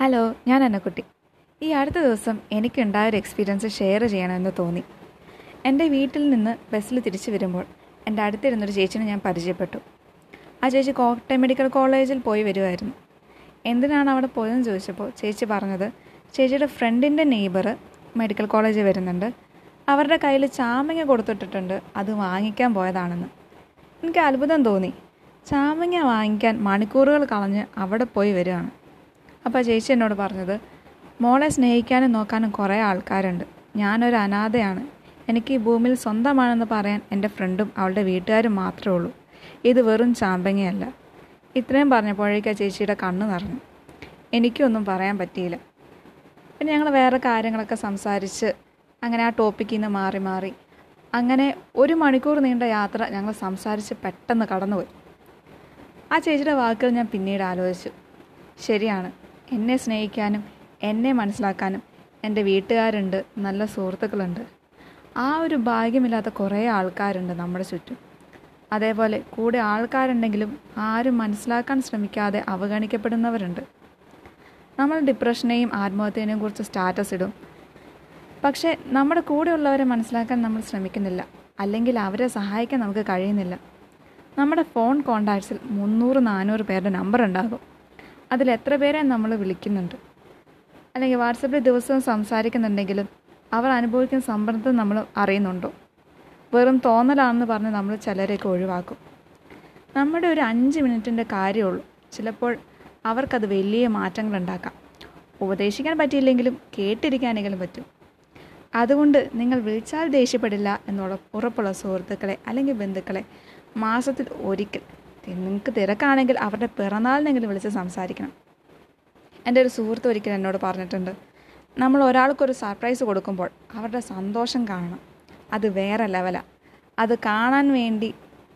Hello ഞാൻ അന്നക്കുട്ടി. ഈ അടുത്ത ദിവസം എനിക്കുണ്ടായ ഒരു എക്സ്പീരിയൻസ് ഷെയർ ചെയ്യണമെന്ന് തോന്നി. എന്റെ വീട്ടിൽ നിന്ന് ബസ്സിൽ തിരിച്ചു വരുമ്പോൾ എന്റെ അടുത്തിരുന്നൊരു ചേച്ചിനെ ഞാൻ പരിചയപ്പെട്ടു. ആ ചേച്ചി കോട്ടയം മെഡിക്കൽ കോളേജിൽ പോയി വരുമായിരുന്നു എന്തിനാണ് അവിടെ പോയതെന്ന് ചോദിച്ചപ്പോൾ ചേച്ചി പറഞ്ഞത് ചേച്ചിയുടെ ഫ്രണ്ടിന്റെ നെയ്ബർ മെഡിക്കൽ കോളേജിൽ വരുന്നുണ്ട്. അവരുടെ കയ്യിൽ ചാമങ്ങ കൊടുത്തിട്ടിട്ടുണ്ട്. അത് വാങ്ങിക്കാൻ പോയതാണെന്ന്. എനിക്ക് അത്ഭുതം തോന്നി. ചാമങ്ങ വാങ്ങിക്കാൻ മണിക്കൂറുകൾ കളഞ്ഞ് അവിടെ പോയി വരികയാണ് അപ്പോൾ ചേച്ചി എന്നോട് പറഞ്ഞത് മോളെ സ്നേഹിക്കാനും നോക്കാനും കുറേ ആൾക്കാരുണ്ട്. ഞാനൊരു അനാഥയാണ്. എനിക്ക് ഈ ഭൂമിയിൽ സ്വന്തമാണെന്ന് പറയാൻ എന്റെ ഫ്രണ്ടും അവളുടെ വീട്ടുകാരും മാത്രമേ ഉള്ളൂ. ഇത് വെറും ചാമ്പങ്ങയല്ല. ഇത്രയും പറഞ്ഞപ്പോഴേക്കാ ചേച്ചിയുടെ കണ്ണ് നിറഞ്ഞു. എനിക്കൊന്നും പറയാൻ പറ്റിയില്ല. പിന്നെ ഞങ്ങൾ വേറെ കാര്യങ്ങളൊക്കെ സംസാരിച്ച് അങ്ങനെ ആ ടോപ്പിക്കിൽ നിന്ന് മാറി മാറി. അങ്ങനെ ഒരു മണിക്കൂർ നീണ്ട യാത്ര ഞങ്ങൾ സംസാരിച്ച് പെട്ടെന്ന് കടന്നുപോയി. ആ ചേച്ചിയുടെ വാക്കുകൾ ഞാൻ പിന്നീട് ആലോചിച്ചു. ശരിയാണ്. എന്നെ സ്നേഹിക്കാനും എന്നെ മനസ്സിലാക്കാനും എന്റെ വീട്ടുകാരുണ്ട് നല്ല സുഹൃത്തുക്കളുണ്ട്. ആ ഒരു ഭാഗ്യമില്ലാത്ത കുറേ ആൾക്കാരുണ്ട് നമ്മുടെ ചുറ്റും. അതേപോലെ കൂടെ ആൾക്കാരുണ്ടെങ്കിലും ആരും മനസ്സിലാക്കാൻ ശ്രമിക്കാതെ അവഗണിക്കപ്പെടുന്നവരുണ്ട്. നമ്മൾ ഡിപ്രഷനെയും ആത്മഹത്യനെയും കുറിച്ച് സ്റ്റാറ്റസ് ഇടും. പക്ഷേ നമ്മുടെ കൂടെയുള്ളവരെ മനസ്സിലാക്കാൻ നമ്മൾ ശ്രമിക്കുന്നില്ല. അല്ലെങ്കിൽ അവരെ സഹായിക്കാൻ നമുക്ക് കഴിയുന്നില്ല. നമ്മുടെ ഫോൺ കോണ്ടാക്ട്സിൽ മുന്നൂറ് നാനൂറ് പേരുടെ നമ്പർ ഉണ്ടാകും. അതിൽ എത്ര പേരെ നമ്മൾ വിളിക്കുന്നുണ്ട്? അല്ലെങ്കിൽ വാട്സപ്പിൽ ദിവസവും സംസാരിക്കുന്നുണ്ടെങ്കിലും അവർ അനുഭവിക്കുന്ന സമ്മർദ്ദം നമ്മൾ അറിയുന്നുണ്ടോ? വെറും തോന്നലാണെന്ന് പറഞ്ഞ് നമ്മൾ ചിലരെയൊക്കെ ഒഴിവാക്കും. നമ്മുടെ ഒരു അഞ്ച് മിനിറ്റിന്റെ കാര്യമുള്ളൂ. ചിലപ്പോൾ അവർക്കത് വലിയ മാറ്റങ്ങൾ ഉണ്ടാക്കാം ഉപദേശിക്കാൻ പറ്റിയില്ലെങ്കിലും കേട്ടിരിക്കാനെങ്കിലും പറ്റും. അതുകൊണ്ട് നിങ്ങൾ വിളിച്ചാൽ ദേഷ്യപ്പെടില്ല എന്നുള്ള ഉറപ്പുള്ള സുഹൃത്തുക്കളെ അല്ലെങ്കിൽ ബന്ധുക്കളെ മാസത്തിൽ ഒരിക്കൽ നിങ്ങൾക്ക് തിരക്കാണെങ്കിൽ അവരുടെ പിറന്നാളിനെങ്കിലും വിളിച്ച് സംസാരിക്കണം. എന്റെ ഒരു സുഹൃത്ത് ഒരിക്കൽ എന്നോട് പറഞ്ഞിട്ടുണ്ട് നമ്മൾ ഒരാൾക്കൊരു സർപ്രൈസ് കൊടുക്കുമ്പോൾ അവരുടെ സന്തോഷം കാണണം. അത് വേറെ ലെവലാണ് അത് കാണാൻ വേണ്ടി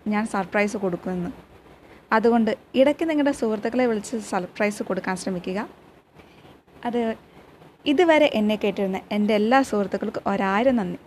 ഞാൻ സർപ്രൈസ് കൊടുക്കുമെന്ന്. അതുകൊണ്ട് ഇടയ്ക്ക് നിങ്ങളുടെ സുഹൃത്തുക്കളെ വിളിച്ച് സർപ്രൈസ് കൊടുക്കാൻ ശ്രമിക്കുക. അത് ഇതുവരെ എന്നെ കേട്ടിരുന്ന എന്റെ എല്ലാ സുഹൃത്തുക്കൾക്കും ഒരായിരം നന്ദി.